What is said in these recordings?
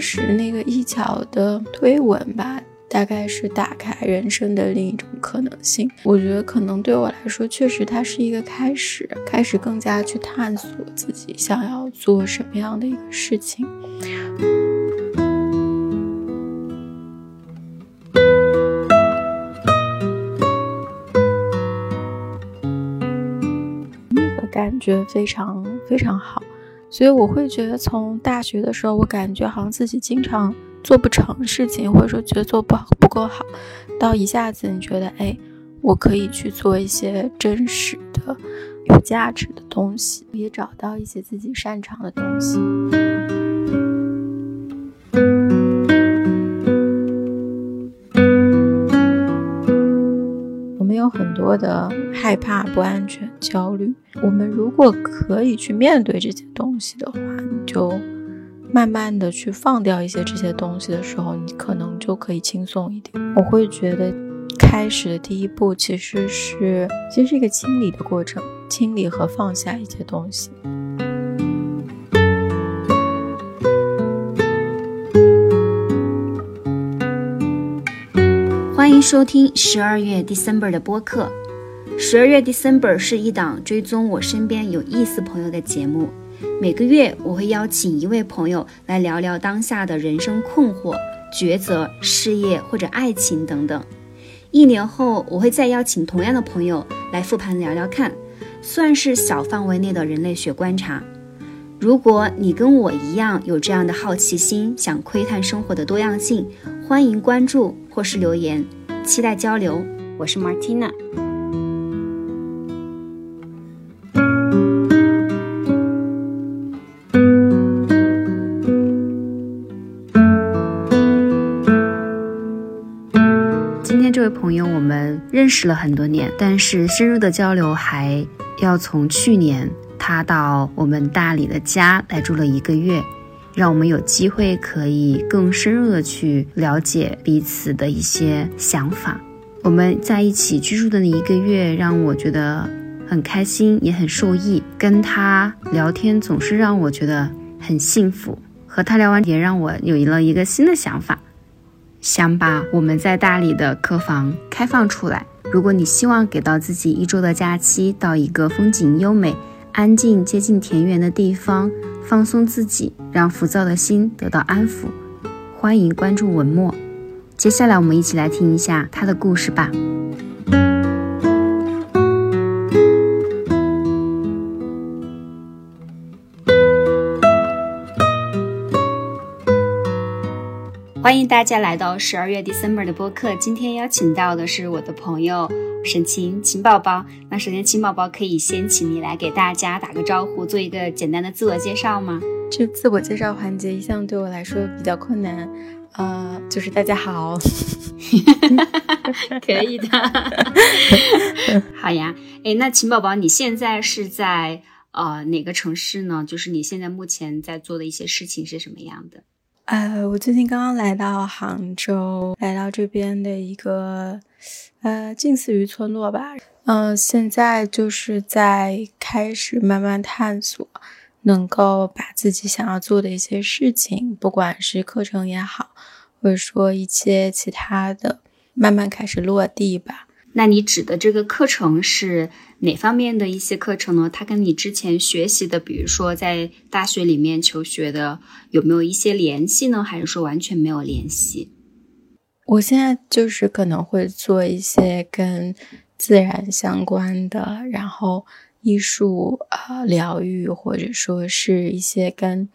时那个一桥的推文吧，大概是打开人生的另一种可能性。我觉得可能对我来说，确实它是一个开始，开始更加去探索自己想要做什么样的一个事情。那个感觉非常非常好。所以我会觉得，从大学的时候，我感觉好像自己经常做不成事情，或者说觉得做不好不够好，到一下子你觉得，哎，我可以去做一些真实的、有价值的东西，也找到一些自己擅长的东西。很多的害怕、不安全、焦虑。我们如果可以去面对这些东西的话，你就慢慢的去放掉一些这些东西的时候，你可能就可以轻松一点。我会觉得，开始的第一步其实是，其实是一个清理的过程，清理和放下一些东西。迎收听十二月 December 的播客。十二月 December 是一档追踪我身边有意思朋友的节目。每个月我会邀请一位朋友来聊聊当下的人生困惑、抉择、事业或者爱情等等。一年后我会再邀请同样的朋友来复盘聊聊看，算是小范围内的人类学观察。如果你跟我一样有这样的好奇心，想窥探生活的多样性，欢迎关注或是留言。期待交流，我是 Martina。今天这位朋友，我们认识了很多年，但是深入的交流还要从去年他到我们大理的家来住了一个月，让我们有机会可以更深入的去了解彼此的一些想法。我们在一起居住的那一个月，让我觉得很开心，也很受益。跟他聊天总是让我觉得很幸福。和他聊完，也让我有了一个新的想法。想把我们在大理的客房开放出来。如果你希望给到自己一周的假期，到一个风景优美、安静、接近田园的地方放松自己，让浮躁的心得到安抚，欢迎关注文墨。接下来，我们一起来听一下他的故事吧。欢迎大家来到十二月 December 的播客。今天邀请到的是我的朋友沈晴晴宝宝。那首先，晴宝宝可以先请你来给大家打个招呼，做一个简单的自我介绍吗？这自我介绍环节一向对我来说比较困难，呃，就是大家好，可以的，好呀。哎，那晴宝宝，你现在是在呃哪个城市呢？就是你现在目前在做的一些事情是什么样的？呃，我最近刚刚来到杭州，来到这边的一个呃近似于村落吧。嗯，现在就是在开始慢慢探索，能够把自己想要做的一些事情，不管是课程也好，或者说一些其他的，慢慢开始落地吧。那你指的这个课程是哪方面的一些课程呢？它跟你之前学习的，比如说在大学里面求学的，有没有一些联系呢？还是说完全没有联系？我现在就是可能会做一些跟自然相关的，然后艺术啊、疗愈，或者说是一些跟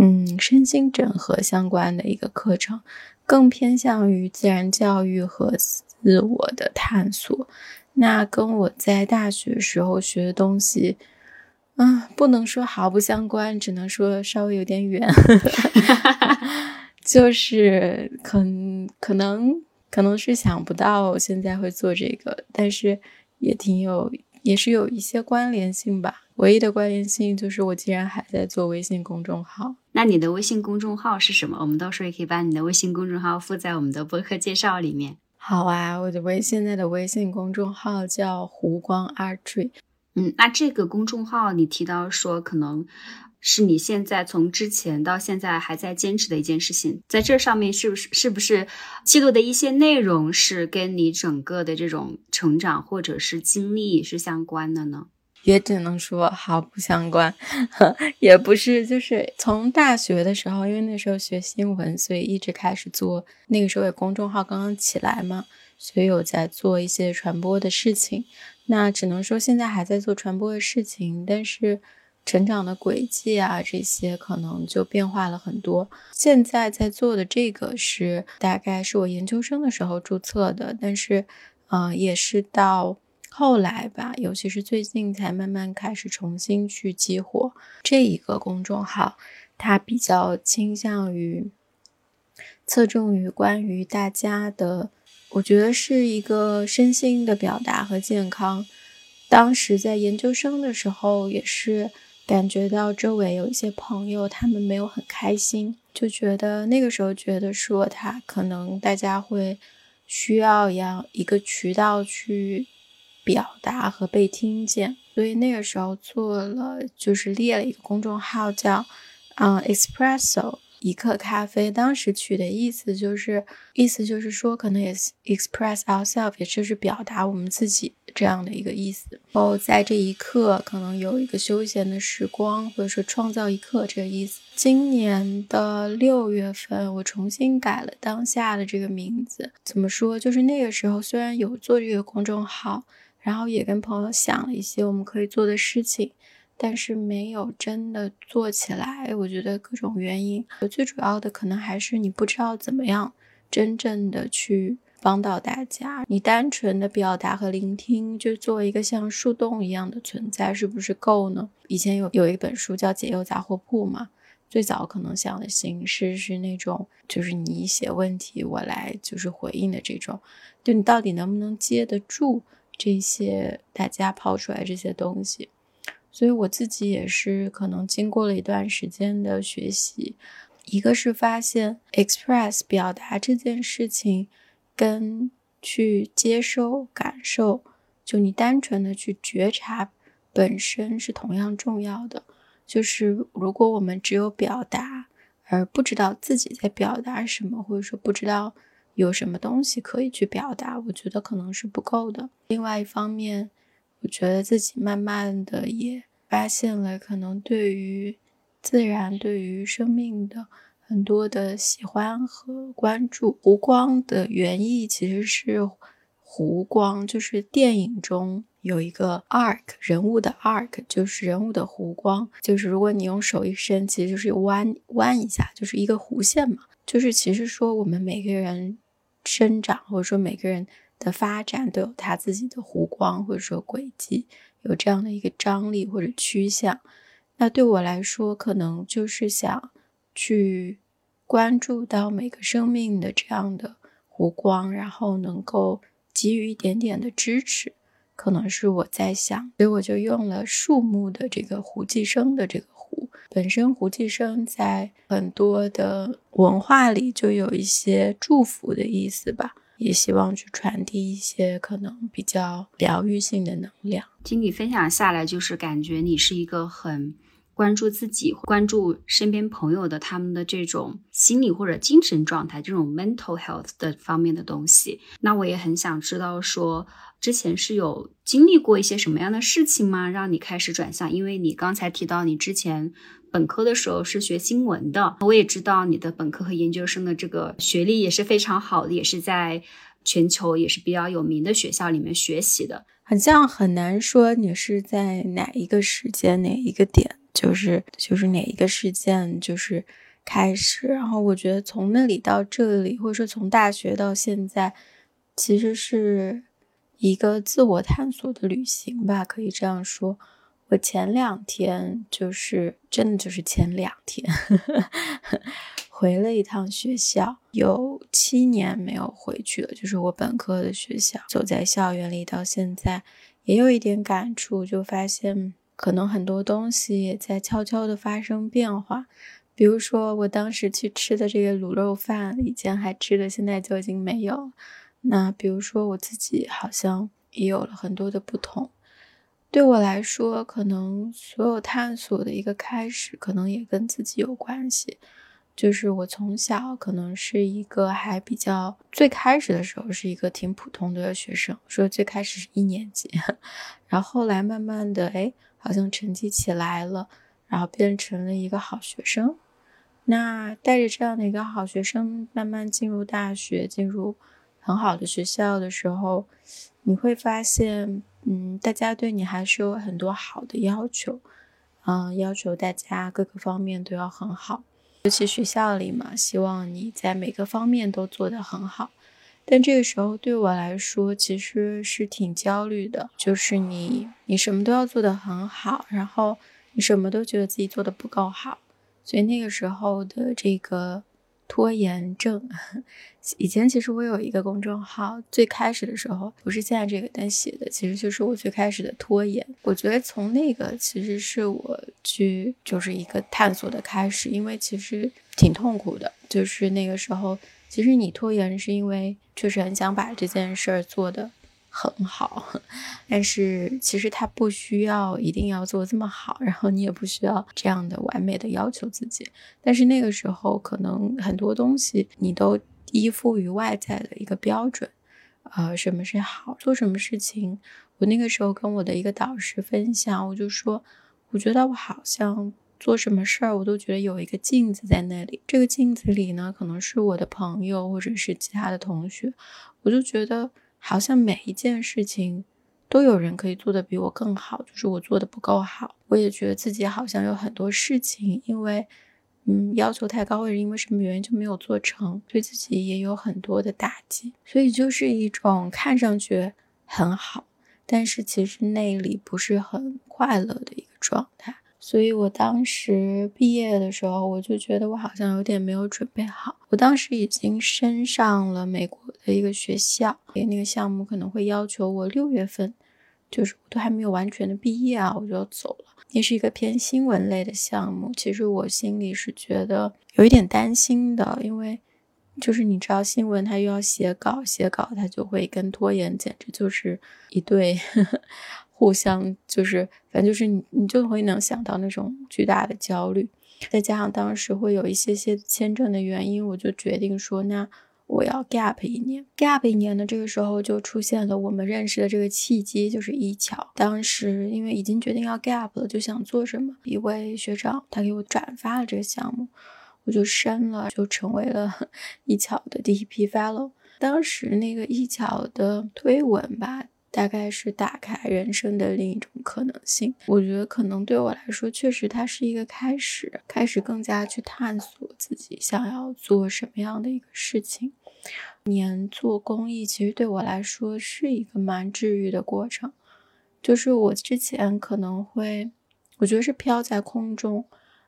嗯身心整合相关的一个课程，更偏向于自然教育和。自我的探索，那跟我在大学时候学的东西，嗯，不能说毫不相关，只能说稍微有点远。就是可可能可能是想不到现在会做这个，但是也挺有，也是有一些关联性吧。唯一的关联性就是我竟然还在做微信公众号，那你的微信公众号是什么？我们到时候也可以把你的微信公众号附在我们的播客介绍里面。好啊，我的微现在的微信公众号叫湖光二追。嗯，那这个公众号你提到说可能是你现在从之前到现在还在坚持的一件事情。在这上面，是不是是不是记录的一些内容是跟你整个的这种成长或者是经历是相关的呢？也只能说毫不相关，也不是，就是从大学的时候，因为那时候学新闻，所以一直开始做。那个时候也公众号刚刚起来嘛，所以有在做一些传播的事情。那只能说现在还在做传播的事情，但是成长的轨迹啊这些可能就变化了很多。现在在做的这个是大概是我研究生的时候注册的，但是，嗯，也是到。后来吧，尤其是最近才慢慢开始重新去激活这一个公众号，它比较倾向于侧重于关于大家的，我觉得是一个身心的表达和健康。当时在研究生的时候，也是感觉到周围有一些朋友，他们没有很开心，就觉得那个时候觉得说他可能大家会需要要一个渠道去。表达和被听见，所以那个时候做了，就是列了一个公众号，叫嗯 Espresso 一克咖啡。当时取的意思就是，意思就是说，可能也 express ourselves，也就是表达我们自己这样的一个意思。然后在这一刻，可能有一个休闲的时光，或者说创造一刻这个意思。今年的六月份，我重新改了当下的这个名字。怎么说？就是那个时候虽然有做这个公众号。然后也跟朋友想了一些我们可以做的事情，但是没有真的做起来。我觉得各种原因，最主要的可能还是你不知道怎么样真正的去帮到大家。你单纯的表达和聆听，就作为一个像树洞一样的存在，是不是够呢？以前有有一本书叫《解忧杂货铺》嘛，最早可能想的形式是那种，就是你写问题，我来就是回应的这种，就你到底能不能接得住？这些大家抛出来这些东西，所以我自己也是可能经过了一段时间的学习，一个是发现 express 表达这件事情，跟去接收感受，就你单纯的去觉察本身是同样重要的。就是如果我们只有表达，而不知道自己在表达什么，或者说不知道。有什么东西可以去表达？我觉得可能是不够的。另外一方面，我觉得自己慢慢的也发现了，可能对于自然、对于生命的很多的喜欢和关注。湖光的原意其实是湖光，就是电影中有一个 arc 人物的 arc，就是人物的弧光，就是如果你用手一伸，其实就是弯弯一下，就是一个弧线嘛。就是其实说我们每个人。生长或者说每个人的发展都有他自己的弧光或者说轨迹，有这样的一个张力或者趋向。那对我来说，可能就是想去关注到每个生命的这样的弧光，然后能够给予一点点的支持。可能是我在想，所以我就用了树木的这个胡寄生的这个本身胡济生在很多的文化里就有一些祝福的意思吧，也希望去传递一些可能比较疗愈性的能量。听你分享下来，就是感觉你是一个很关注自己、关注身边朋友的他们的这种心理或者精神状态，这种 mental health 的方面的东西。那我也很想知道说。之前是有经历过一些什么样的事情吗？让你开始转向？因为你刚才提到你之前本科的时候是学新闻的，我也知道你的本科和研究生的这个学历也是非常好的，也是在全球也是比较有名的学校里面学习的。好像很难说你是在哪一个时间哪一个点，就是就是哪一个事件就是开始。然后我觉得从那里到这里，或者说从大学到现在，其实是。一个自我探索的旅行吧，可以这样说。我前两天就是真的就是前两天 回了一趟学校，有七年没有回去了。就是我本科的学校，走在校园里到现在，也有一点感触，就发现可能很多东西也在悄悄的发生变化。比如说我当时去吃的这个卤肉饭，以前还吃的，现在就已经没有。那比如说我自己好像也有了很多的不同，对我来说，可能所有探索的一个开始，可能也跟自己有关系。就是我从小可能是一个还比较最开始的时候是一个挺普通的学生，说最开始是一年级，然后后来慢慢的，哎，好像成绩起来了，然后变成了一个好学生。那带着这样的一个好学生，慢慢进入大学，进入很好的学校的时候，你会发现，嗯，大家对你还是有很多好的要求，嗯，要求大家各个方面都要很好。尤其学校里嘛，希望你在每个方面都做得很好。但这个时候对我来说，其实是挺焦虑的。就是你，你什么都要做得很好，然后你什么都觉得自己做的不够好，所以那个时候的这个。拖延症，以前其实我有一个公众号，最开始的时候不是现在这个但写的，其实就是我最开始的拖延。我觉得从那个其实是我去就是一个探索的开始，因为其实挺痛苦的，就是那个时候，其实你拖延是因为确实很想把这件事儿做的。很好，但是其实他不需要一定要做这么好，然后你也不需要这样的完美的要求自己。但是那个时候，可能很多东西你都依附于外在的一个标准，呃，什么是好，做什么事情。我那个时候跟我的一个导师分享，我就说，我觉得我好像做什么事儿，我都觉得有一个镜子在那里。这个镜子里呢，可能是我的朋友或者是其他的同学，我就觉得。好像每一件事情都有人可以做得比我更好，就是我做的不够好。我也觉得自己好像有很多事情，因为嗯要求太高，或者因为什么原因就没有做成，对自己也有很多的打击。所以就是一种看上去很好，但是其实内里不是很快乐的一个状态。所以我当时毕业的时候，我就觉得我好像有点没有准备好。我当时已经升上了美国的一个学校，那个项目可能会要求我六月份，就是我都还没有完全的毕业啊，我就要走了。那是一个偏新闻类的项目，其实我心里是觉得有一点担心的，因为就是你知道新闻它又要写稿，写稿它就会跟拖延简直就是一对。互相就是，反正就是你，你就会能想到那种巨大的焦虑，再加上当时会有一些些签证的原因，我就决定说，那我要 gap 一年。gap 一年呢，这个时候就出现了我们认识的这个契机，就是一巧。当时因为已经决定要 gap 了，就想做什么，一位学长他给我转发了这个项目，我就申了，就成为了 一巧的第一批 fellow。当时那个一巧的推文吧。大概是打开人生的另一种可能性。我觉得可能对我来说，确实它是一个开始，开始更加去探索自己想要做什么样的一个事情。年做公益，其实对我来说是一个蛮治愈的过程。就是我之前可能会，我觉得是飘在空中，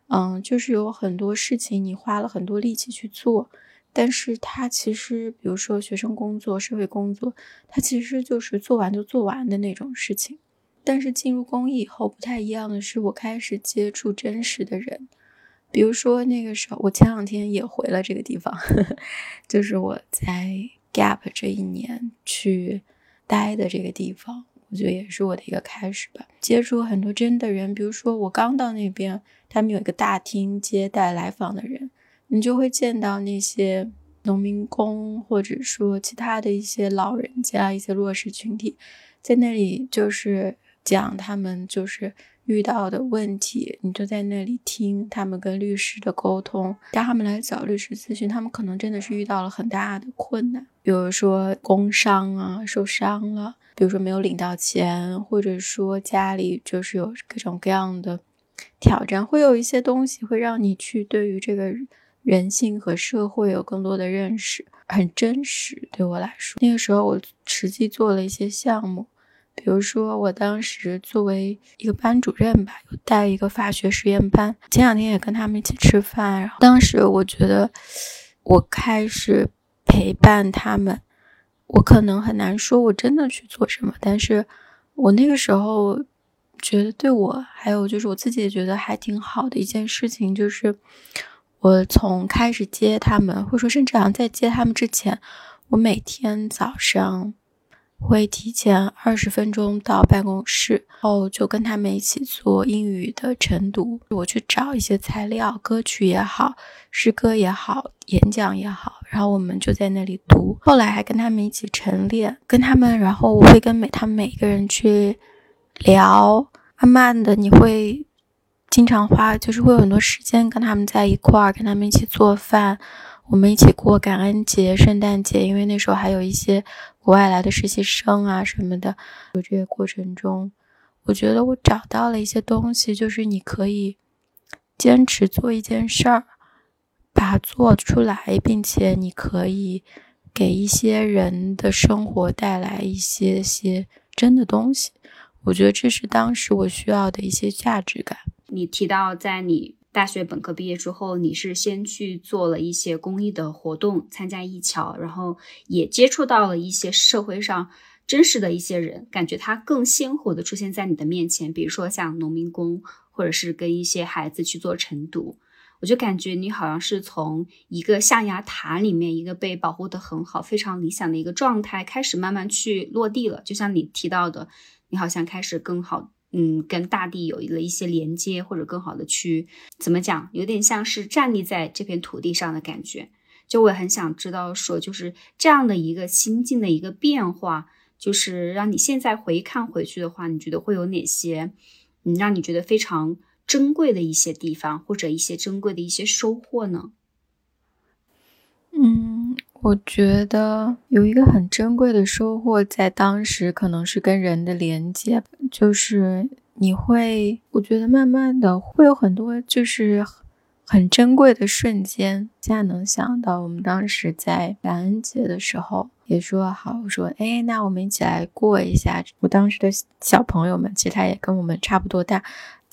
嗯，就是有很多事情你花了很多力气去做。但是他其实，比如说学生工作、社会工作，他其实就是做完就做完的那种事情。但是进入公益以后，不太一样的是，我开始接触真实的人。比如说那个时候，我前两天也回了这个地方，呵 呵就是我在 Gap 这一年去待的这个地方，我觉得也是我的一个开始吧。接触很多真的人，比如说我刚到那边，他们有一个大厅接待来访的人。你就会见到那些农民工，或者说其他的一些老人家、一些弱势群体，在那里就是讲他们就是遇到的问题，你就在那里听他们跟律师的沟通，带他们来找律师咨询。他们可能真的是遇到了很大的困难，比如说工伤啊，受伤了，比如说没有领到钱，或者说家里就是有各种各样的挑战，会有一些东西会让你去对于这个。人性和社会有更多的认识，很真实。对我来说，那个时候我实际做了一些项目，比如说我当时作为一个班主任吧，有带一个法学实验班。前两天也跟他们一起吃饭，然后当时我觉得我开始陪伴他们，我可能很难说我真的去做什么，但是我那个时候觉得对我还有就是我自己也觉得还挺好的一件事情就是。我从开始接他们，或者说甚至好像在接他们之前，我每天早上会提前二十分钟到办公室，然后就跟他们一起做英语的晨读。我去找一些材料，歌曲也好，诗歌也好，演讲也好，然后我们就在那里读。后来还跟他们一起晨练，跟他们，然后我会跟每他们每一个人去聊。慢慢的，你会经常花，就是会有很多时间跟他们在一块儿，跟他们一起做饭。我们一起过感恩节、圣诞节，因为那时候还有一些国外来的实习生啊什么的。就这个过程中，我觉得我找到了一些东西，就是你可以坚持做一件事儿，把它做出来，并且你可以给一些人的生活带来一些些真的东西。我觉得这是当时我需要的一些价值感。你提到在你。大学本科毕业之后，你是先去做了一些公益的活动，参加艺侨，然后也接触到了一些社会上真实的一些人，感觉他更鲜活的出现在你的面前。比如说像农民工，或者是跟一些孩子去做晨读，我就感觉你好像是从一个象牙塔里面一个被保护的很好、非常理想的一个状态，开始慢慢去落地了。就像你提到的，你好像开始更好。嗯，跟大地有了一些连接，或者更好的去怎么讲，有点像是站立在这片土地上的感觉。就我很想知道，说就是这样的一个心境的一个变化，就是让你现在回看回去的话，你觉得会有哪些嗯，让你觉得非常珍贵的一些地方，或者一些珍贵的一些收获呢？嗯，我觉得有一个很珍贵的收获，在当时可能是跟人的连接，就是你会，我觉得慢慢的会有很多就是很珍贵的瞬间。现在能想到，我们当时在感恩节的时候也说好，我说，哎，那我们一起来过一下。我当时的小朋友们，其实他也跟我们差不多大，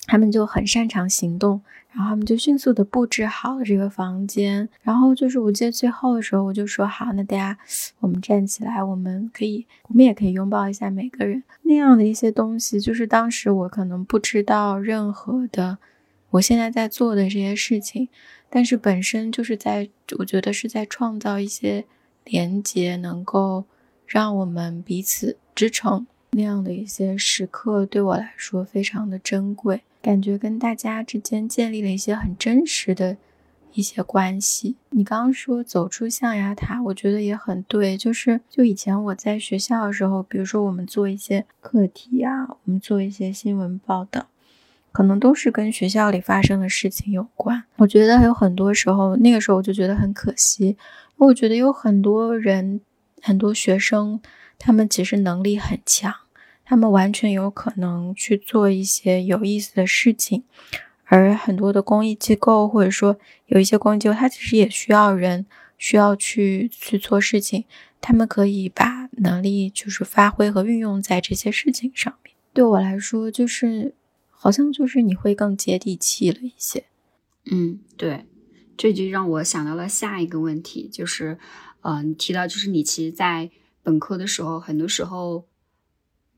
他们就很擅长行动。然后他们就迅速的布置好了这个房间，然后就是我记得最后的时候，我就说好，那大家我们站起来，我们可以，我们也可以拥抱一下每个人那样的一些东西，就是当时我可能不知道任何的，我现在在做的这些事情，但是本身就是在，我觉得是在创造一些连接，能够让我们彼此支撑那样的一些时刻，对我来说非常的珍贵。感觉跟大家之间建立了一些很真实的一些关系。你刚刚说走出象牙塔，我觉得也很对。就是就以前我在学校的时候，比如说我们做一些课题啊，我们做一些新闻报道，可能都是跟学校里发生的事情有关。我觉得有很多时候，那个时候我就觉得很可惜。我觉得有很多人，很多学生，他们其实能力很强。他们完全有可能去做一些有意思的事情，而很多的公益机构或者说有一些公益机构，它其实也需要人，需要去去做事情。他们可以把能力就是发挥和运用在这些事情上面。对我来说，就是好像就是你会更接地气了一些。嗯，对，这就让我想到了下一个问题，就是，呃，你提到就是你其实，在本科的时候，很多时候。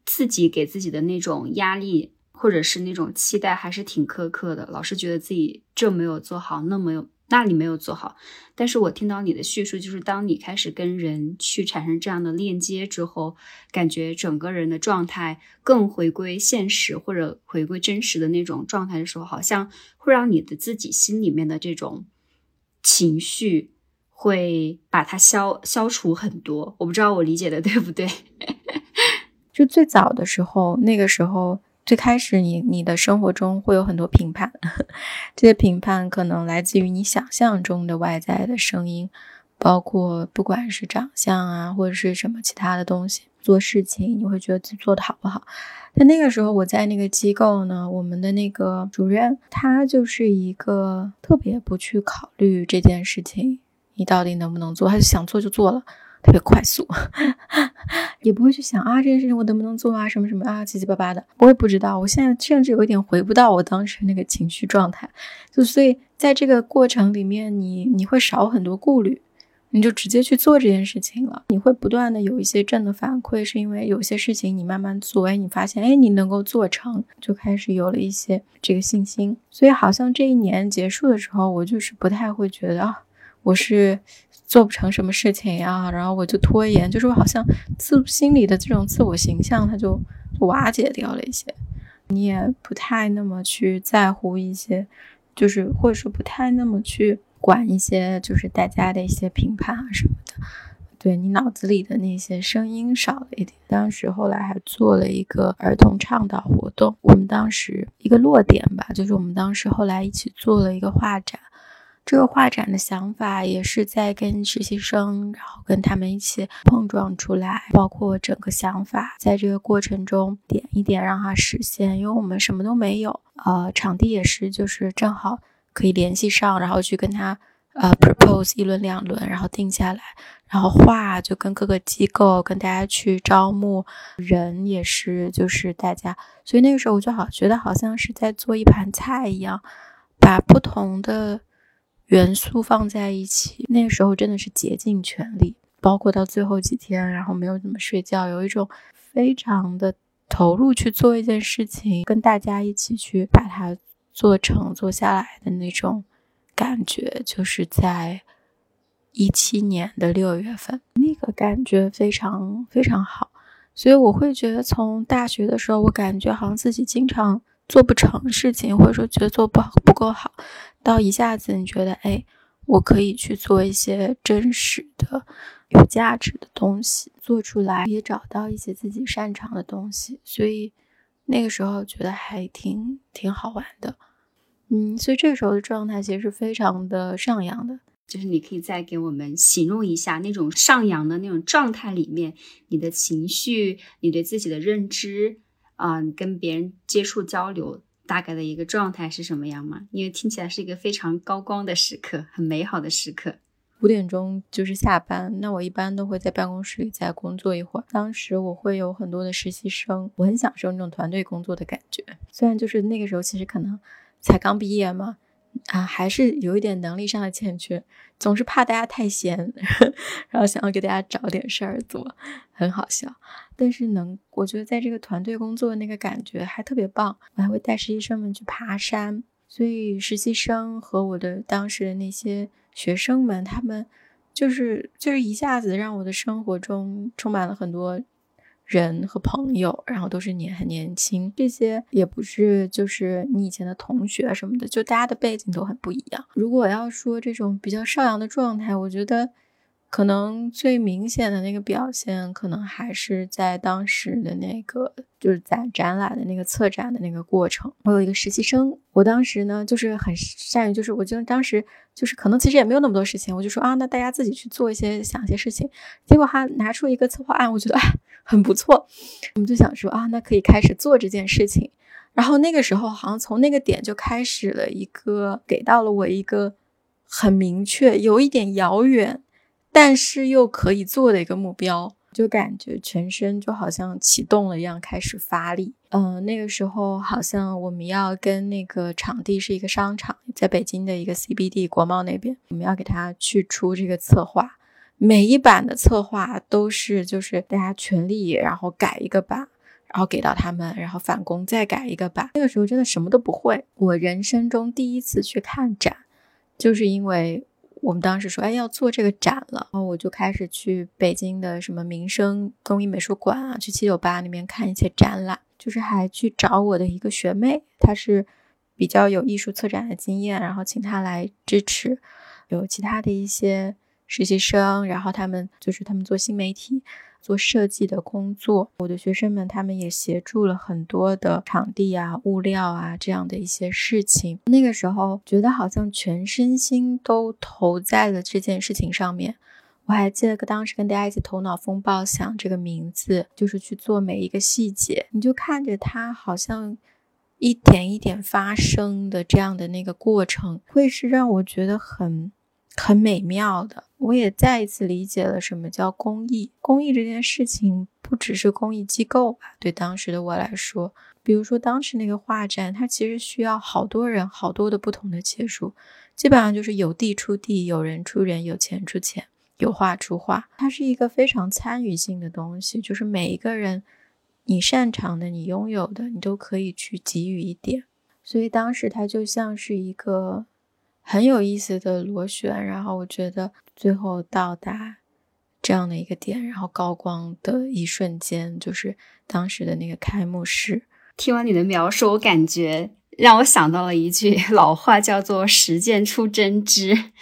自己给自己的那种压力，或者是那种期待，还是挺苛刻的。老是觉得自己这没有做好，那没有那里没有做好。但是我听到你的叙述，就是当你开始跟人去产生这样的链接之后，感觉整个人的状态更回归现实，或者回归真实的那种状态的时候，好像会让你的自己心里面的这种情绪会把它消消除很多。我不知道我理解的对不对。就最早的时候，那个时候最开始，你你的生活中会有很多评判，这些评判可能来自于你想象中的外在的声音，包括不管是长相啊，或者是什么其他的东西。做事情你会觉得自己做的好不好？但那个时候我在那个机构呢，我们的那个主任他就是一个特别不去考虑这件事情你到底能不能做，他就想做就做了。特别快速，也不会去想啊，这件事情我能不能做啊，什么什么啊，七七八八的，我也不知道。我现在甚至有一点回不到我当时那个情绪状态，就所以在这个过程里面，你你会少很多顾虑，你就直接去做这件事情了。你会不断的有一些正的反馈，是因为有些事情你慢慢做，哎，你发现哎，你能够做成，就开始有了一些这个信心。所以好像这一年结束的时候，我就是不太会觉得啊，我是。做不成什么事情呀，然后我就拖延，就是我好像自心里的这种自我形象，它就瓦解掉了一些。你也不太那么去在乎一些，就是或者说不太那么去管一些，就是大家的一些评判啊什么的。对你脑子里的那些声音少了一点。当时后来还做了一个儿童倡导活动，我们当时一个落点吧，就是我们当时后来一起做了一个画展。这个画展的想法也是在跟实习生，然后跟他们一起碰撞出来，包括整个想法，在这个过程中点一点让它实现。因为我们什么都没有，呃，场地也是就是正好可以联系上，然后去跟他呃 propose 一轮两轮，然后定下来，然后画就跟各个机构跟大家去招募人，也是就是大家，所以那个时候我就好觉得好像是在做一盘菜一样，把不同的。元素放在一起，那个时候真的是竭尽全力，包括到最后几天，然后没有怎么睡觉，有一种非常的投入去做一件事情，跟大家一起去把它做成、做下来的那种感觉，就是在一七年的六月份，那个感觉非常非常好，所以我会觉得从大学的时候，我感觉好像自己经常。做不成事情，或者说觉得做不好不够好，到一下子你觉得，哎，我可以去做一些真实的、有价值的东西，做出来也找到一些自己擅长的东西，所以那个时候觉得还挺挺好玩的，嗯，所以这个时候的状态其实是非常的上扬的，就是你可以再给我们形容一下那种上扬的那种状态里面，你的情绪，你对自己的认知。啊，你跟别人接触交流大概的一个状态是什么样吗？因为听起来是一个非常高光的时刻，很美好的时刻。五点钟就是下班，那我一般都会在办公室里再工作一会儿。当时我会有很多的实习生，我很享受那种团队工作的感觉。虽然就是那个时候其实可能才刚毕业嘛。啊，还是有一点能力上的欠缺，总是怕大家太闲，然后想要给大家找点事儿做，很好笑。但是能，我觉得在这个团队工作那个感觉还特别棒。我还会带实习生们去爬山，所以实习生和我的当时的那些学生们，他们就是就是一下子让我的生活中充满了很多。人和朋友，然后都是年很年轻，这些也不是就是你以前的同学什么的，就大家的背景都很不一样。如果要说这种比较少阳的状态，我觉得。可能最明显的那个表现，可能还是在当时的那个就是展展览的那个策展的那个过程。我有一个实习生，我当时呢就是很善于，就是我就当时就是可能其实也没有那么多事情，我就说啊，那大家自己去做一些想一些事情。结果他拿出一个策划案，我觉得哎 很不错，我们就想说啊，那可以开始做这件事情。然后那个时候好像从那个点就开始了一个给到了我一个很明确，有一点遥远。但是又可以做的一个目标，就感觉全身就好像启动了一样，开始发力。嗯，那个时候好像我们要跟那个场地是一个商场，在北京的一个 CBD 国贸那边，我们要给他去出这个策划，每一版的策划都是就是大家全力，然后改一个版，然后给到他们，然后返工再改一个版。那个时候真的什么都不会，我人生中第一次去看展，就是因为。我们当时说，哎，要做这个展了，然后我就开始去北京的什么民生工艺美术馆啊，去七九八那边看一些展览，就是还去找我的一个学妹，她是比较有艺术策展的经验，然后请她来支持，有其他的一些实习生，然后他们就是他们做新媒体。做设计的工作，我的学生们他们也协助了很多的场地啊、物料啊这样的一些事情。那个时候觉得好像全身心都投在了这件事情上面。我还记得当时跟大家一起头脑风暴想这个名字，就是去做每一个细节，你就看着它好像一点一点发生的这样的那个过程，会是让我觉得很。很美妙的，我也再一次理解了什么叫公益。公益这件事情不只是公益机构吧？对当时的我来说，比如说当时那个画展，它其实需要好多人、好多的不同的切入，基本上就是有地出地，有人出人，有钱出钱，有画出画。它是一个非常参与性的东西，就是每一个人，你擅长的、你拥有的，你都可以去给予一点。所以当时它就像是一个。很有意思的螺旋。然后我觉得最后到达这样的一个点，然后高光的一瞬间，就是当时的那个开幕式。听完你的描述，我感觉让我想到了一句 老话，叫做“实践出真知”，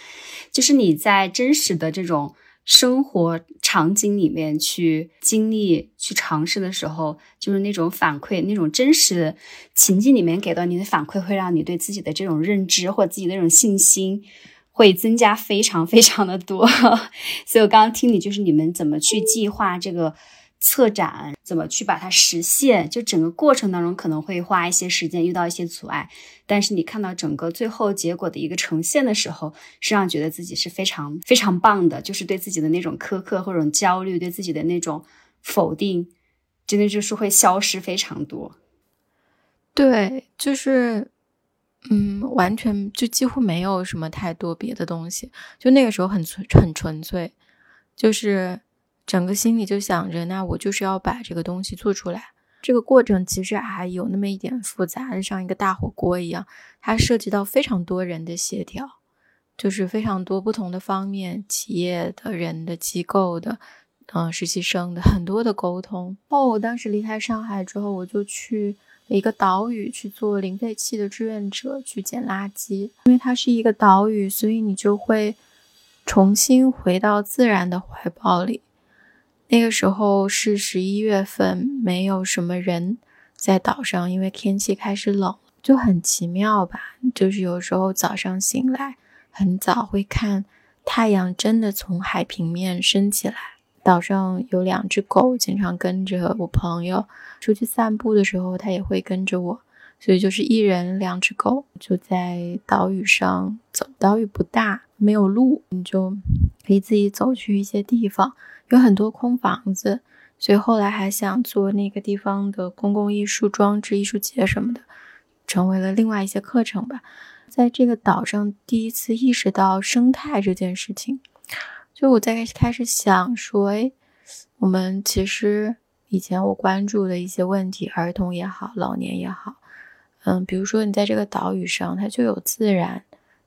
就是你在真实的这种。生活场景里面去经历、去尝试的时候，就是那种反馈，那种真实的情境里面给到你的反馈，会让你对自己的这种认知或自己那种信心会增加非常非常的多。所以我刚刚听你，就是你们怎么去计划这个。策展怎么去把它实现？就整个过程当中可能会花一些时间，遇到一些阻碍，但是你看到整个最后结果的一个呈现的时候，是让觉得自己是非常非常棒的。就是对自己的那种苛刻或者焦虑，对自己的那种否定，真的就是会消失非常多。对，就是，嗯，完全就几乎没有什么太多别的东西，就那个时候很纯很纯粹，就是。整个心里就想着，那我就是要把这个东西做出来。这个过程其实还有那么一点复杂，就像一个大火锅一样，它涉及到非常多人的协调，就是非常多不同的方面，企业的人的、机构的，嗯，实习生的很多的沟通。哦，我当时离开上海之后，我就去一个岛屿去做零废弃的志愿者，去捡垃圾。因为它是一个岛屿，所以你就会重新回到自然的怀抱里。那个时候是十一月份，没有什么人在岛上，因为天气开始冷，就很奇妙吧。就是有时候早上醒来很早，会看太阳真的从海平面升起来。岛上有两只狗，经常跟着我朋友出去散步的时候，它也会跟着我，所以就是一人两只狗，就在岛屿上走。岛屿不大，没有路，你就可以自己走去一些地方。有很多空房子，所以后来还想做那个地方的公共艺术装置艺术节什么的，成为了另外一些课程吧。在这个岛上，第一次意识到生态这件事情，就我在开始想说，哎，我们其实以前我关注的一些问题，儿童也好，老年也好，嗯，比如说你在这个岛屿上，它就有自然，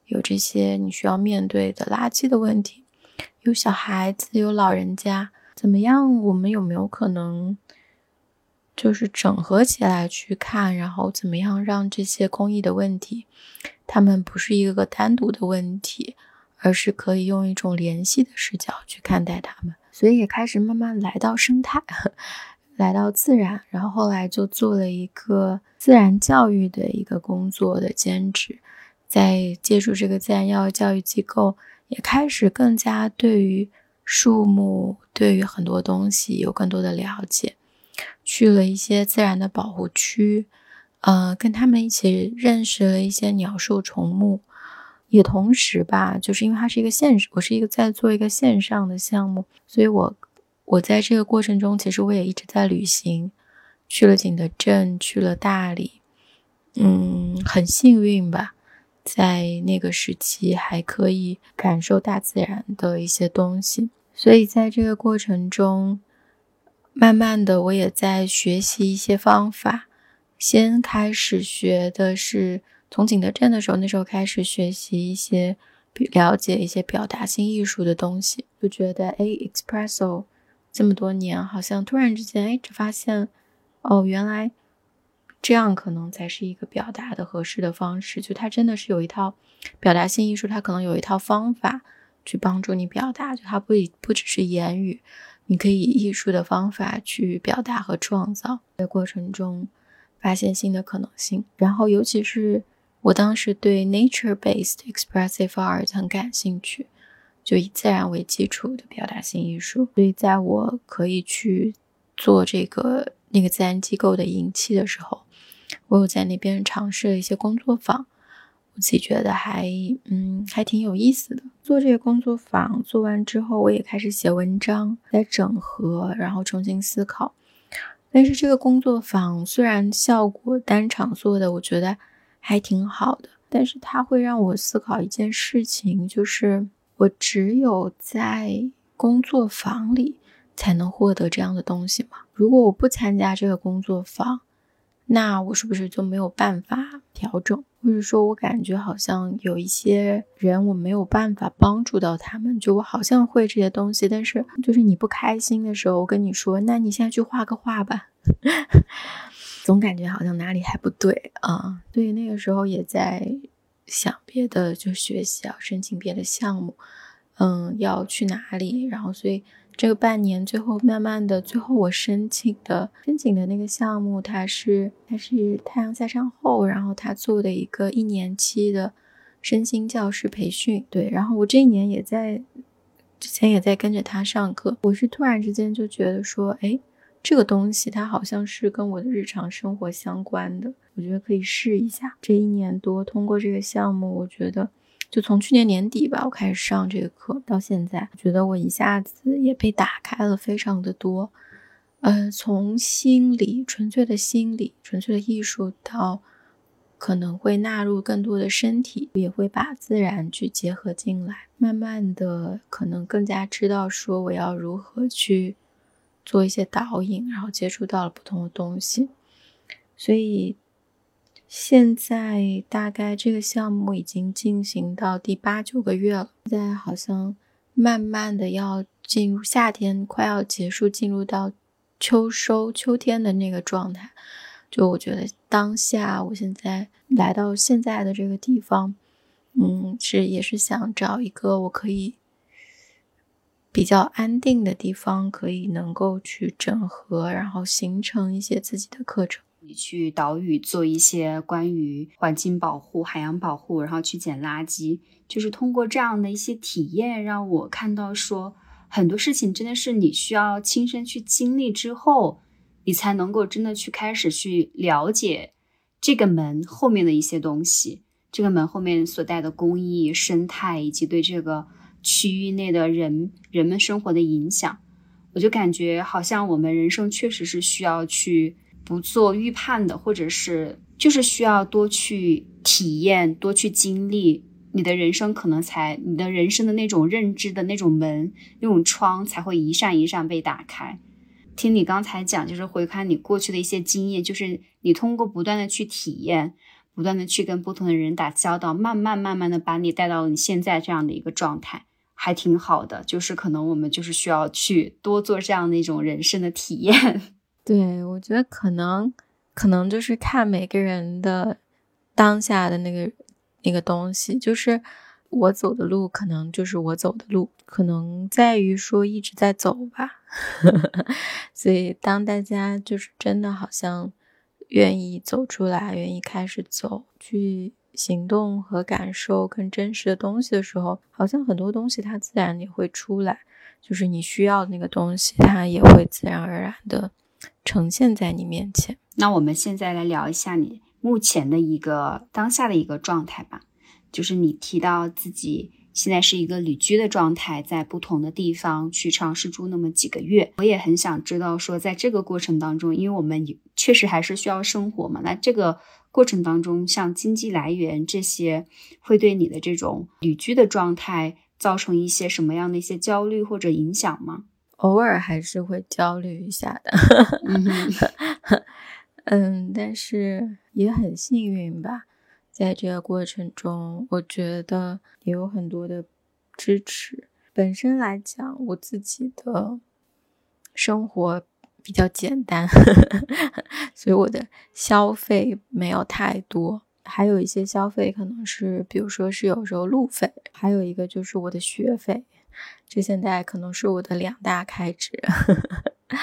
有这些你需要面对的垃圾的问题。有小孩子，有老人家，怎么样？我们有没有可能，就是整合起来去看，然后怎么样让这些公益的问题，他们不是一个个单独的问题，而是可以用一种联系的视角去看待他们。所以也开始慢慢来到生态，来到自然，然后后来就做了一个自然教育的一个工作的兼职，在接触这个自然药教育机构。也开始更加对于树木，对于很多东西有更多的了解，去了一些自然的保护区，呃，跟他们一起认识了一些鸟兽虫木，也同时吧，就是因为它是一个线，我是一个在做一个线上的项目，所以我我在这个过程中，其实我也一直在旅行，去了景德镇，去了大理，嗯，很幸运吧。在那个时期还可以感受大自然的一些东西，所以在这个过程中，慢慢的我也在学习一些方法。先开始学的是从景德镇的时候，那时候开始学习一些了解一些表达性艺术的东西，就觉得哎，expresso 这么多年，好像突然之间哎，只发现哦，原来。这样可能才是一个表达的合适的方式。就它真的是有一套表达性艺术，它可能有一套方法去帮助你表达。就它不不只是言语，你可以以艺术的方法去表达和创造。的过程中发现新的可能性。然后，尤其是我当时对 nature-based expressive art 很感兴趣，就以自然为基础的表达性艺术。所以，在我可以去做这个那个自然机构的引气的时候。我有在那边尝试了一些工作坊，我自己觉得还嗯还挺有意思的。做这个工作坊做完之后，我也开始写文章，在整合，然后重新思考。但是这个工作坊虽然效果单场做的我觉得还挺好的，但是它会让我思考一件事情，就是我只有在工作坊里才能获得这样的东西吗？如果我不参加这个工作坊？那我是不是就没有办法调整？或者说我感觉好像有一些人我没有办法帮助到他们，就我好像会这些东西，但是就是你不开心的时候，我跟你说，那你现在去画个画吧，总感觉好像哪里还不对啊。对，那个时候也在想别的，就学习啊，申请别的项目，嗯，要去哪里，然后所以。这个半年最后慢慢的，最后我申请的申请的那个项目，它是它是太阳下山后，然后他做的一个一年期的身心教师培训。对，然后我这一年也在之前也在跟着他上课。我是突然之间就觉得说，哎，这个东西它好像是跟我的日常生活相关的，我觉得可以试一下。这一年多通过这个项目，我觉得。就从去年年底吧，我开始上这个课，到现在，觉得我一下子也被打开了非常的多。呃，从心理纯粹的心理、纯粹的艺术，到可能会纳入更多的身体，也会把自然去结合进来。慢慢的，可能更加知道说我要如何去做一些导引，然后接触到了不同的东西，所以。现在大概这个项目已经进行到第八九个月了，现在好像慢慢的要进入夏天，快要结束，进入到秋收秋天的那个状态。就我觉得当下，我现在来到现在的这个地方，嗯，是也是想找一个我可以比较安定的地方，可以能够去整合，然后形成一些自己的课程。你去岛屿做一些关于环境保护、海洋保护，然后去捡垃圾，就是通过这样的一些体验，让我看到说很多事情真的是你需要亲身去经历之后，你才能够真的去开始去了解这个门后面的一些东西，这个门后面所带的公益、生态以及对这个区域内的人人们生活的影响。我就感觉好像我们人生确实是需要去。不做预判的，或者是就是需要多去体验、多去经历，你的人生可能才你的人生的那种认知的那种门、那种窗才会一扇一扇被打开。听你刚才讲，就是回看你过去的一些经验，就是你通过不断的去体验，不断的去跟不同的人打交道，慢慢慢慢的把你带到了你现在这样的一个状态，还挺好的。就是可能我们就是需要去多做这样的一种人生的体验。对，我觉得可能，可能就是看每个人的当下的那个那个东西，就是我走的路，可能就是我走的路，可能在于说一直在走吧。所以，当大家就是真的好像愿意走出来，愿意开始走，去行动和感受更真实的东西的时候，好像很多东西它自然也会出来，就是你需要那个东西，它也会自然而然的。呈现在你面前。那我们现在来聊一下你目前的一个当下的一个状态吧。就是你提到自己现在是一个旅居的状态，在不同的地方去尝试住那么几个月。我也很想知道，说在这个过程当中，因为我们确实还是需要生活嘛。那这个过程当中，像经济来源这些，会对你的这种旅居的状态造成一些什么样的一些焦虑或者影响吗？偶尔还是会焦虑一下的，嗯，但是也很幸运吧，在这个过程中，我觉得也有很多的支持。本身来讲，我自己的生活比较简单，所以我的消费没有太多，还有一些消费可能是，比如说是有时候路费，还有一个就是我的学费。这现在可能是我的两大开支，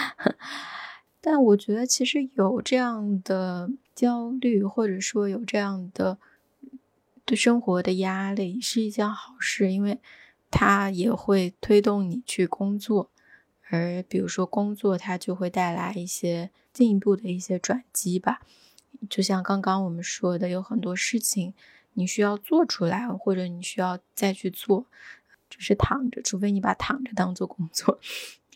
但我觉得其实有这样的焦虑，或者说有这样的对生活的压力，是一件好事，因为它也会推动你去工作，而比如说工作，它就会带来一些进一步的一些转机吧。就像刚刚我们说的，有很多事情你需要做出来，或者你需要再去做。只是躺着，除非你把躺着当做工作，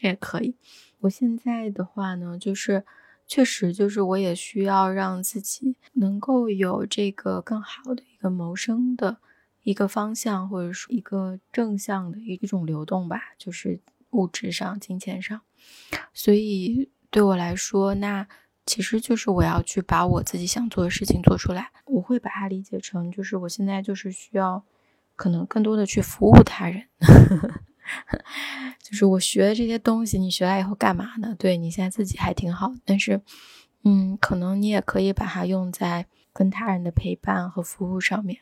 也可以。我现在的话呢，就是确实就是我也需要让自己能够有这个更好的一个谋生的一个方向，或者说一个正向的一种流动吧，就是物质上、金钱上。所以对我来说，那其实就是我要去把我自己想做的事情做出来。我会把它理解成，就是我现在就是需要，可能更多的去服务他人。就是我学的这些东西，你学来以后干嘛呢？对你现在自己还挺好，但是，嗯，可能你也可以把它用在跟他人的陪伴和服务上面。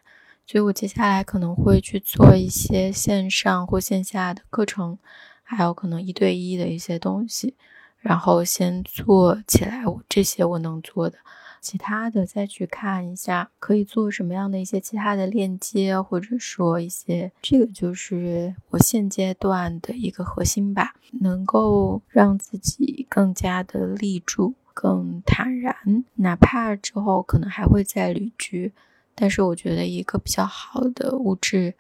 所以我接下来可能会去做一些线上或线下的课程，还有可能一对一的一些东西。然后先做起来，这些我能做的，其他的再去看一下可以做什么样的一些其他的链接，或者说一些，这个就是我现阶段的一个核心吧，能够让自己更加的立住，更坦然，哪怕之后可能还会再旅居，但是我觉得一个比较好的物质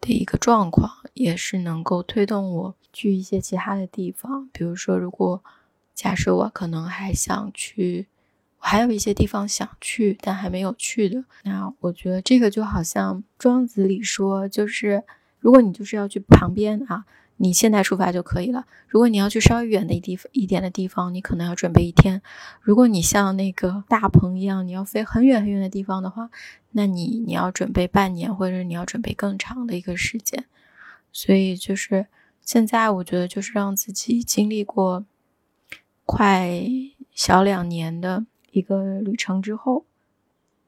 的一个状况，也是能够推动我去一些其他的地方，比如说如果。假设我可能还想去，还有一些地方想去，但还没有去的。那我觉得这个就好像庄子里说，就是如果你就是要去旁边啊，你现在出发就可以了。如果你要去稍微远的一地一点的地方，你可能要准备一天。如果你像那个大鹏一样，你要飞很远很远的地方的话，那你你要准备半年，或者你要准备更长的一个时间。所以就是现在，我觉得就是让自己经历过。快小两年的一个旅程之后，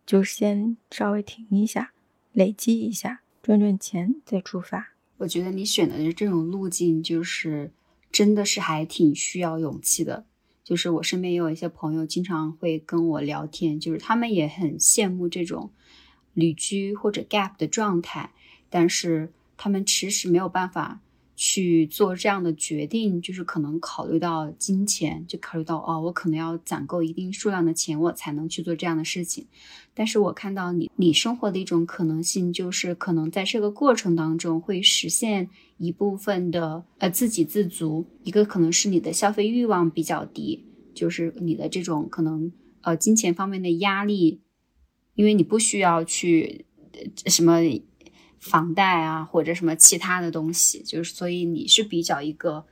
就先稍微停一下，累积一下，赚赚钱再出发。我觉得你选的这种路径，就是真的是还挺需要勇气的。就是我身边也有一些朋友，经常会跟我聊天，就是他们也很羡慕这种旅居或者 gap 的状态，但是他们迟迟没有办法。去做这样的决定，就是可能考虑到金钱，就考虑到哦，我可能要攒够一定数量的钱，我才能去做这样的事情。但是我看到你，你生活的一种可能性，就是可能在这个过程当中会实现一部分的呃自给自足。一个可能是你的消费欲望比较低，就是你的这种可能呃金钱方面的压力，因为你不需要去什么。房贷啊，或者什么其他的东西，就是所以你是比较一个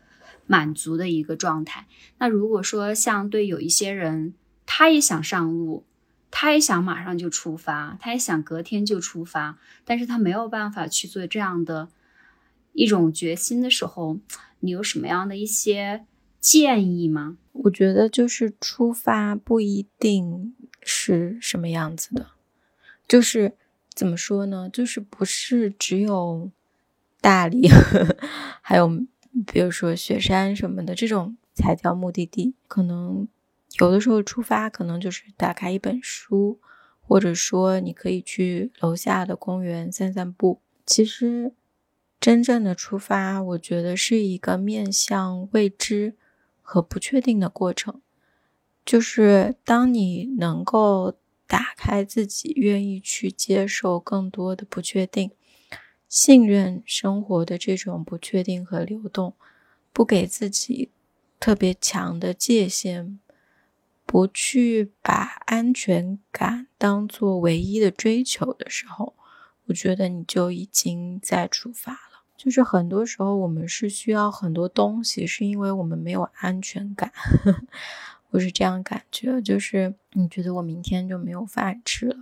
满足的一个状态。那如果说像对有一些人，他也想上路，他也想马上就出发，他也想隔天就出发，但是他没有办法去做这样的一种决心的时候，你有什么样的一些建议吗？我觉得就是出发不一定是什么样子的，就是。怎么说呢？就是不是只有大理，还有比如说雪山什么的这种才叫目的地。可能有的时候出发，可能就是打开一本书，或者说你可以去楼下的公园散散步。其实真正的出发，我觉得是一个面向未知和不确定的过程。就是当你能够。打开自己，愿意去接受更多的不确定，信任生活的这种不确定和流动，不给自己特别强的界限，不去把安全感当做唯一的追求的时候，我觉得你就已经在出发了。就是很多时候我们是需要很多东西，是因为我们没有安全感。我是这样感觉，就是你觉得我明天就没有饭吃了，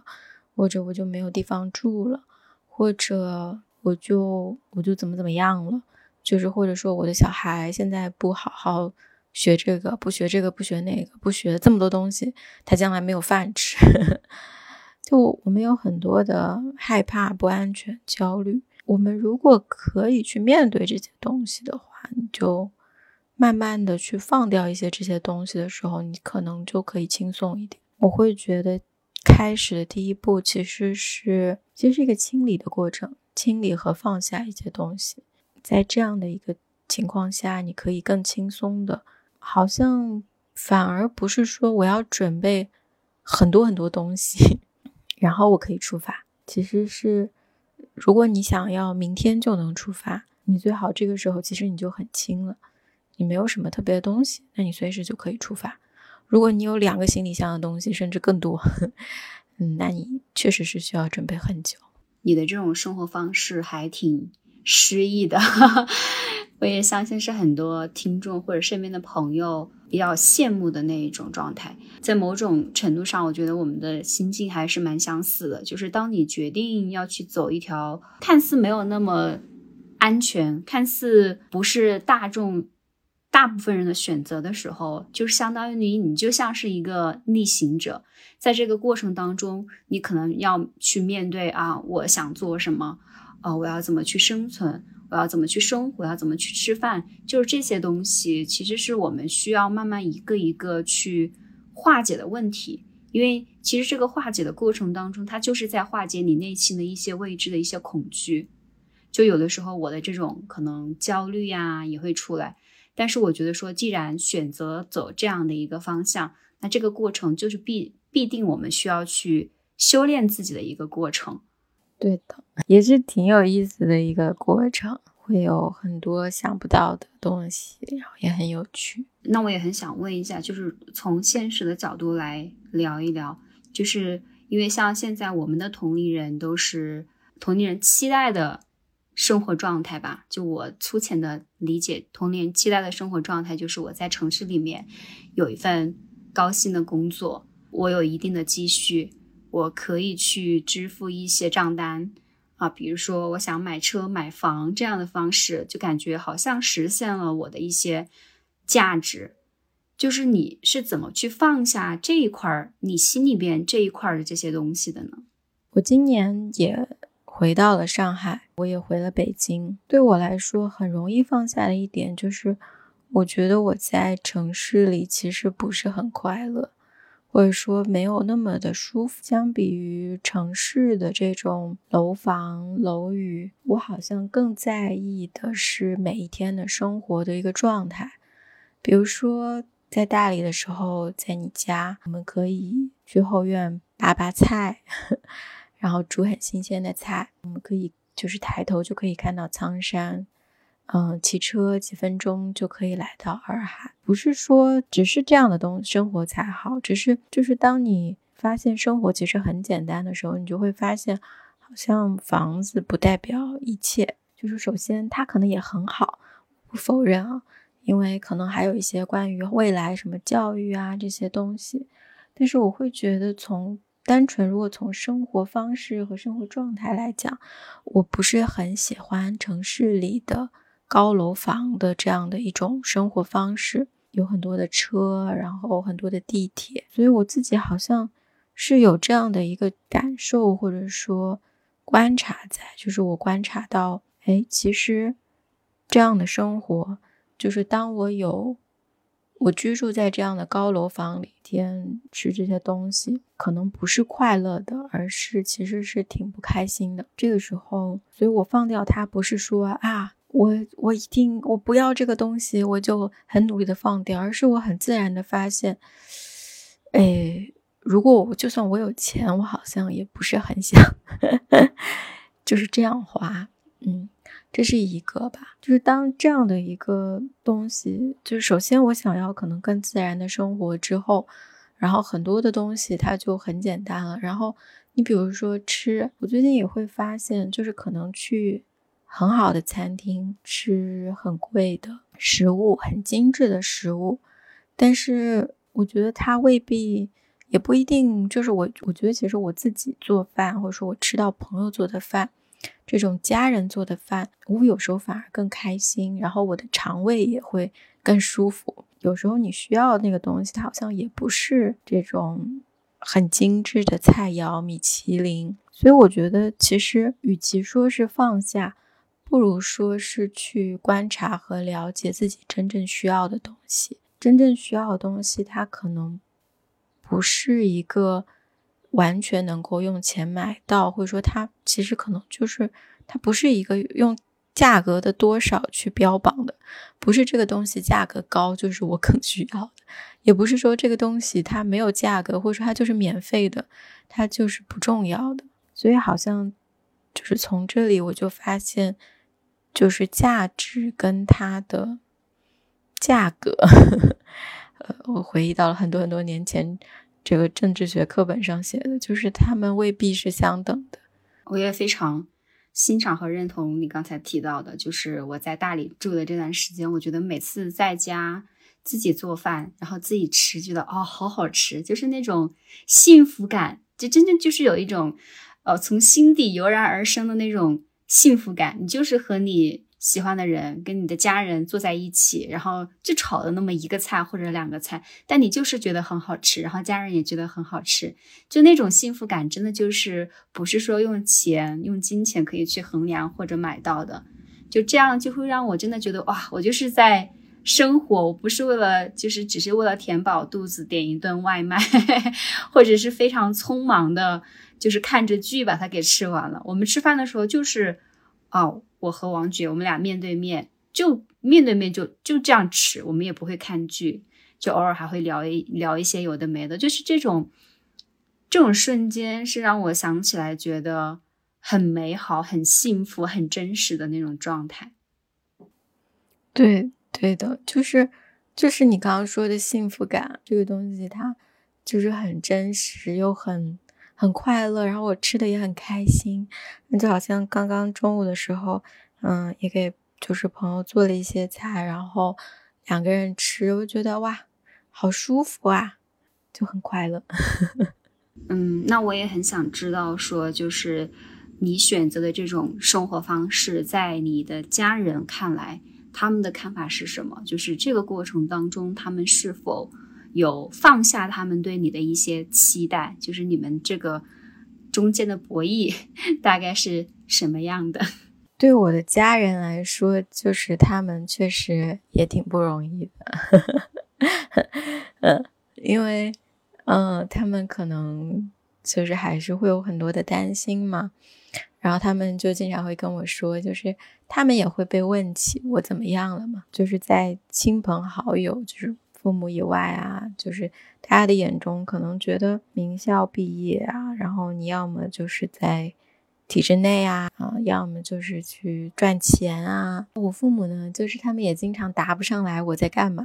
或者我就没有地方住了，或者我就我就怎么怎么样了，就是或者说我的小孩现在不好好学这个，不学这个，不学那个，不学这么多东西，他将来没有饭吃。就我们有很多的害怕、不安全、焦虑。我们如果可以去面对这些东西的话，你就。慢慢的去放掉一些这些东西的时候，你可能就可以轻松一点。我会觉得，开始的第一步其实是，其实是一个清理的过程，清理和放下一些东西。在这样的一个情况下，你可以更轻松的，好像反而不是说我要准备很多很多东西，然后我可以出发。其实是，如果你想要明天就能出发，你最好这个时候其实你就很轻了。你没有什么特别的东西，那你随时就可以出发。如果你有两个行李箱的东西，甚至更多，嗯，那你确实是需要准备很久。你的这种生活方式还挺诗意的，我也相信是很多听众或者身边的朋友比较羡慕的那一种状态。在某种程度上，我觉得我们的心境还是蛮相似的。就是当你决定要去走一条看似没有那么安全、看似不是大众大部分人的选择的时候，就是相当于你，你就像是一个逆行者。在这个过程当中，你可能要去面对啊，我想做什么，啊，我要怎么去生存。我要怎么去生活？要怎么去吃饭？就是这些东西，其实是我们需要慢慢一个一个去化解的问题。因为其实这个化解的过程当中，它就是在化解你内心的一些未知的一些恐惧。就有的时候，我的这种可能焦虑呀也会出来。但是我觉得说，既然选择走这样的一个方向，那这个过程就是必必定我们需要去修炼自己的一个过程。对的，也是挺有意思的一个过程，会有很多想不到的东西，然后也很有趣。那我也很想问一下，就是从现实的角度来聊一聊，就是因为像现在我们的同龄人都是同龄人期待的生活状态吧？就我粗浅的理解，童年期待的生活状态就是我在城市里面有一份高薪的工作，我有一定的积蓄。我可以去支付一些账单啊，比如说我想买车买房这样的方式，就感觉好像实现了我的一些价值。就是你是怎么去放下这一块儿，你心里边这一块的这些东西的呢？我今年也回到了上海，我也回了北京。对我来说，很容易放下的一点就是，我觉得我在城市里其实不是很快乐。或者说没有那么的舒服，相比于城市的这种楼房楼宇，我好像更在意的是每一天的生活的一个状态。比如说在大理的时候，在你家，我们可以去后院拔拔菜，然后煮很新鲜的菜，我们可以就是抬头就可以看到苍山。嗯，骑车几分钟就可以来到洱海，不是说只是这样的东生活才好，只是就是当你发现生活其实很简单的时候，你就会发现，好像房子不代表一切。就是首先它可能也很好，不否认啊，因为可能还有一些关于未来什么教育啊这些东西，但是我会觉得从单纯如果从生活方式和生活状态来讲，我不是很喜欢城市里的。高楼房的这样的一种生活方式，有很多的车，然后很多的地铁，所以我自己好像是有这样的一个感受，或者说观察在，就是我观察到，哎，其实这样的生活，就是当我有我居住在这样的高楼房里，天吃这些东西，可能不是快乐的，而是其实是挺不开心的。这个时候，所以我放掉它，不是说啊。我我一定我不要这个东西，我就很努力的放掉，而是我很自然的发现，哎，如果我就算我有钱，我好像也不是很想 就是这样花，嗯，这是一个吧，就是当这样的一个东西，就是首先我想要可能更自然的生活之后，然后很多的东西它就很简单了，然后你比如说吃，我最近也会发现，就是可能去。很好的餐厅吃很贵的食物，很精致的食物，但是我觉得它未必，也不一定。就是我，我觉得其实我自己做饭，或者说我吃到朋友做的饭，这种家人做的饭，我有时候反而更开心，然后我的肠胃也会更舒服。有时候你需要那个东西，它好像也不是这种很精致的菜肴、米其林。所以我觉得，其实与其说是放下。不如说是去观察和了解自己真正需要的东西。真正需要的东西，它可能不是一个完全能够用钱买到，或者说它其实可能就是它不是一个用价格的多少去标榜的，不是这个东西价格高就是我更需要的，也不是说这个东西它没有价格，或者说它就是免费的，它就是不重要的。所以好像就是从这里我就发现。就是价值跟它的价格，呃，我回忆到了很多很多年前这个政治学课本上写的，就是他们未必是相等的。我也非常欣赏和认同你刚才提到的，就是我在大理住的这段时间，我觉得每次在家自己做饭，然后自己吃，觉得哦，好好吃，就是那种幸福感，就真正就是有一种，呃，从心底油然而生的那种幸福感。你就是和你。喜欢的人跟你的家人坐在一起，然后就炒了那么一个菜或者两个菜，但你就是觉得很好吃，然后家人也觉得很好吃，就那种幸福感，真的就是不是说用钱、用金钱可以去衡量或者买到的。就这样就会让我真的觉得哇，我就是在生活，我不是为了就是只是为了填饱肚子点一顿外卖，或者是非常匆忙的，就是看着剧把它给吃完了。我们吃饭的时候就是哦。我和王爵，我们俩面对面，就面对面就就这样吃，我们也不会看剧，就偶尔还会聊一聊一些有的没的，就是这种这种瞬间是让我想起来觉得很美好、很幸福、很真实的那种状态。对，对的，就是就是你刚刚说的幸福感这个东西，它就是很真实又很。很快乐，然后我吃的也很开心，那就好像刚刚中午的时候，嗯，也给就是朋友做了一些菜，然后两个人吃，我觉得哇，好舒服啊，就很快乐。嗯，那我也很想知道，说就是你选择的这种生活方式，在你的家人看来，他们的看法是什么？就是这个过程当中，他们是否？有放下他们对你的一些期待，就是你们这个中间的博弈大概是什么样的？对我的家人来说，就是他们确实也挺不容易的，嗯，因为嗯，他们可能就是还是会有很多的担心嘛，然后他们就经常会跟我说，就是他们也会被问起我怎么样了嘛，就是在亲朋好友就是。父母以外啊，就是大家的眼中可能觉得名校毕业啊，然后你要么就是在体制内啊，啊，要么就是去赚钱啊。我父母呢，就是他们也经常答不上来我在干嘛，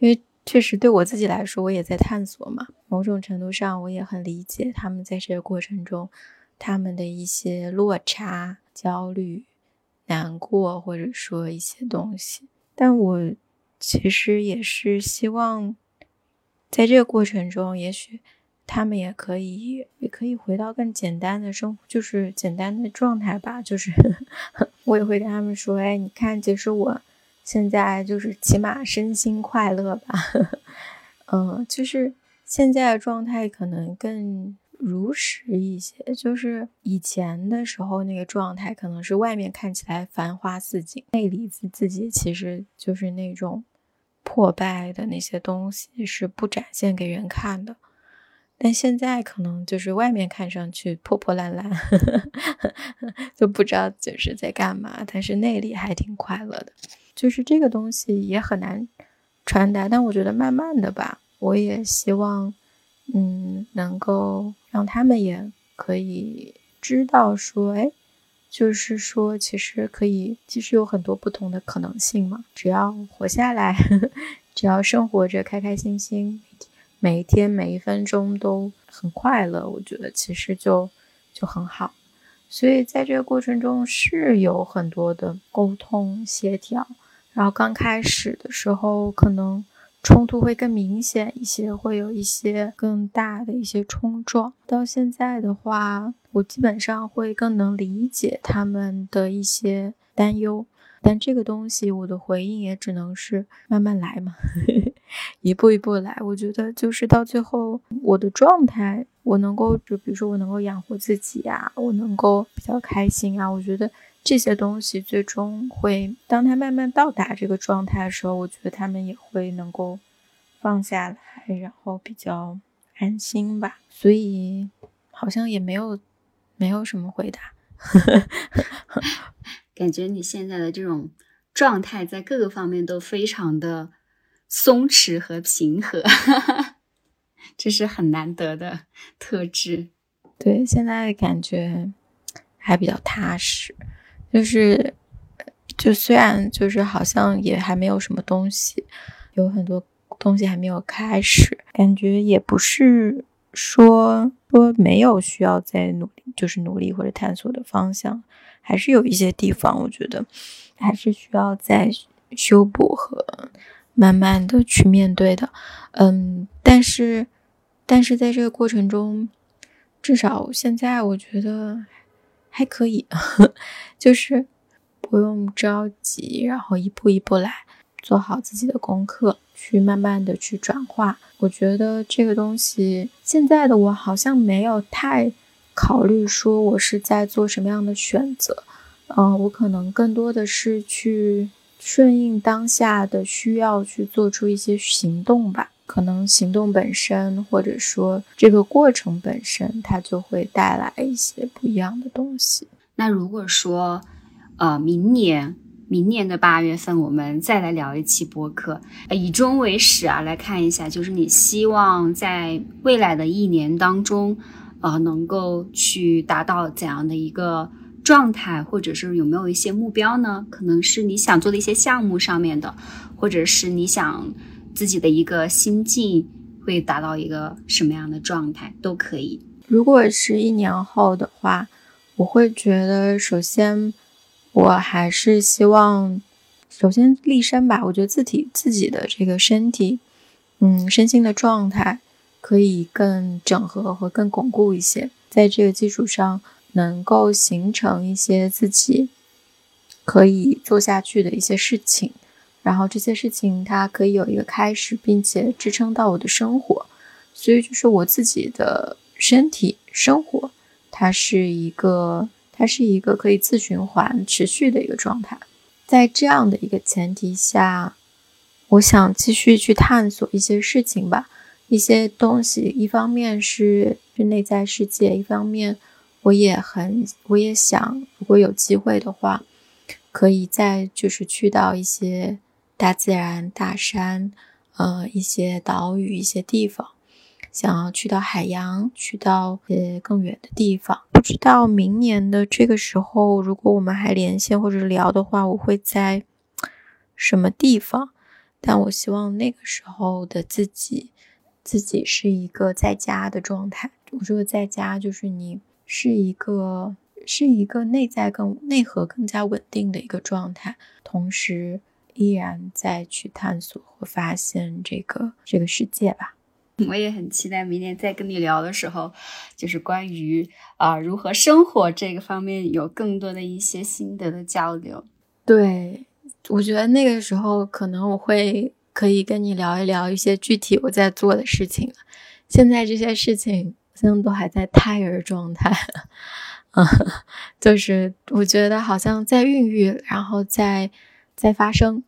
因为确实对我自己来说，我也在探索嘛。某种程度上，我也很理解他们在这个过程中他们的一些落差、焦虑、难过，或者说一些东西，但我。其实也是希望，在这个过程中，也许他们也可以，也可以回到更简单的生活，就是简单的状态吧。就是 我也会跟他们说：“哎，你看，其实我现在就是起码身心快乐吧。”嗯，就是现在的状态可能更。如实一些，就是以前的时候那个状态，可能是外面看起来繁花似锦，内里自自己其实就是那种破败的那些东西是不展现给人看的。但现在可能就是外面看上去破破烂烂，就不知道就是在干嘛，但是内里还挺快乐的。就是这个东西也很难传达，但我觉得慢慢的吧，我也希望。嗯，能够让他们也可以知道说，哎，就是说，其实可以，其实有很多不同的可能性嘛。只要活下来，只要生活着开开心心，每一天每一分钟都很快乐，我觉得其实就就很好。所以在这个过程中是有很多的沟通协调，然后刚开始的时候可能。冲突会更明显一些，会有一些更大的一些冲撞。到现在的话，我基本上会更能理解他们的一些担忧，但这个东西我的回应也只能是慢慢来嘛，一步一步来。我觉得就是到最后，我的状态，我能够就比如说我能够养活自己呀，我能够比较开心啊，我觉得。这些东西最终会，当他慢慢到达这个状态的时候，我觉得他们也会能够放下来，然后比较安心吧。所以好像也没有没有什么回答，感觉你现在的这种状态在各个方面都非常的松弛和平和，这是很难得的特质。对，现在感觉还比较踏实。就是，就虽然就是好像也还没有什么东西，有很多东西还没有开始，感觉也不是说说没有需要再努力，就是努力或者探索的方向，还是有一些地方，我觉得还是需要再修补和慢慢的去面对的。嗯，但是，但是在这个过程中，至少现在我觉得还可以，就是不用着急，然后一步一步来，做好自己的功课，去慢慢的去转化。我觉得这个东西，现在的我好像没有太。考虑说我是在做什么样的选择，嗯，我可能更多的是去顺应当下的需要去做出一些行动吧。可能行动本身，或者说这个过程本身，它就会带来一些不一样的东西。那如果说，呃，明年，明年的八月份，我们再来聊一期播客，以终为始啊，来看一下，就是你希望在未来的一年当中。呃，能够去达到怎样的一个状态，或者是有没有一些目标呢？可能是你想做的一些项目上面的，或者是你想自己的一个心境会达到一个什么样的状态都可以。如果是一年后的话，我会觉得，首先我还是希望，首先立身吧。我觉得自己自己的这个身体，嗯，身心的状态。可以更整合和更巩固一些，在这个基础上，能够形成一些自己可以做下去的一些事情，然后这些事情它可以有一个开始，并且支撑到我的生活。所以就是我自己的身体生活，它是一个，它是一个可以自循环持续的一个状态。在这样的一个前提下，我想继续去探索一些事情吧。一些东西，一方面是内在世界，一方面我也很，我也想，如果有机会的话，可以再就是去到一些大自然、大山，呃，一些岛屿、一些地方，想要去到海洋，去到呃更远的地方。不知道明年的这个时候，如果我们还连线或者聊的话，我会在什么地方？但我希望那个时候的自己。自己是一个在家的状态。我说的在家，就是你是一个是一个内在更内核更加稳定的一个状态，同时依然在去探索和发现这个这个世界吧。我也很期待明年再跟你聊的时候，就是关于啊如何生活这个方面有更多的一些心得的交流。对，我觉得那个时候可能我会。可以跟你聊一聊一些具体我在做的事情现在这些事情现在都还在胎儿状态，嗯，就是我觉得好像在孕育，然后在在发生，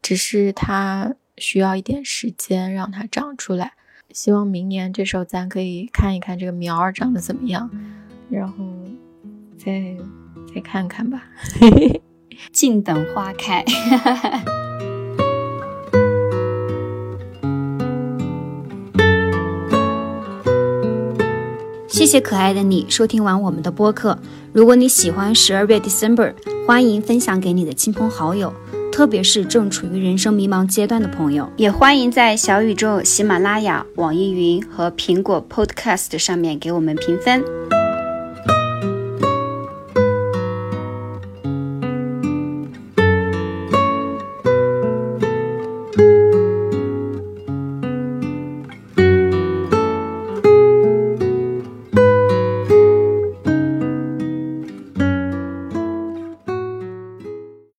只是它需要一点时间让它长出来。希望明年这时候咱可以看一看这个苗儿长得怎么样，然后再再看看吧，静等花开。谢谢可爱的你收听完我们的播客。如果你喜欢十二月 December，欢迎分享给你的亲朋好友，特别是正处于人生迷茫阶段的朋友。也欢迎在小宇宙、喜马拉雅、网易云和苹果 Podcast 上面给我们评分。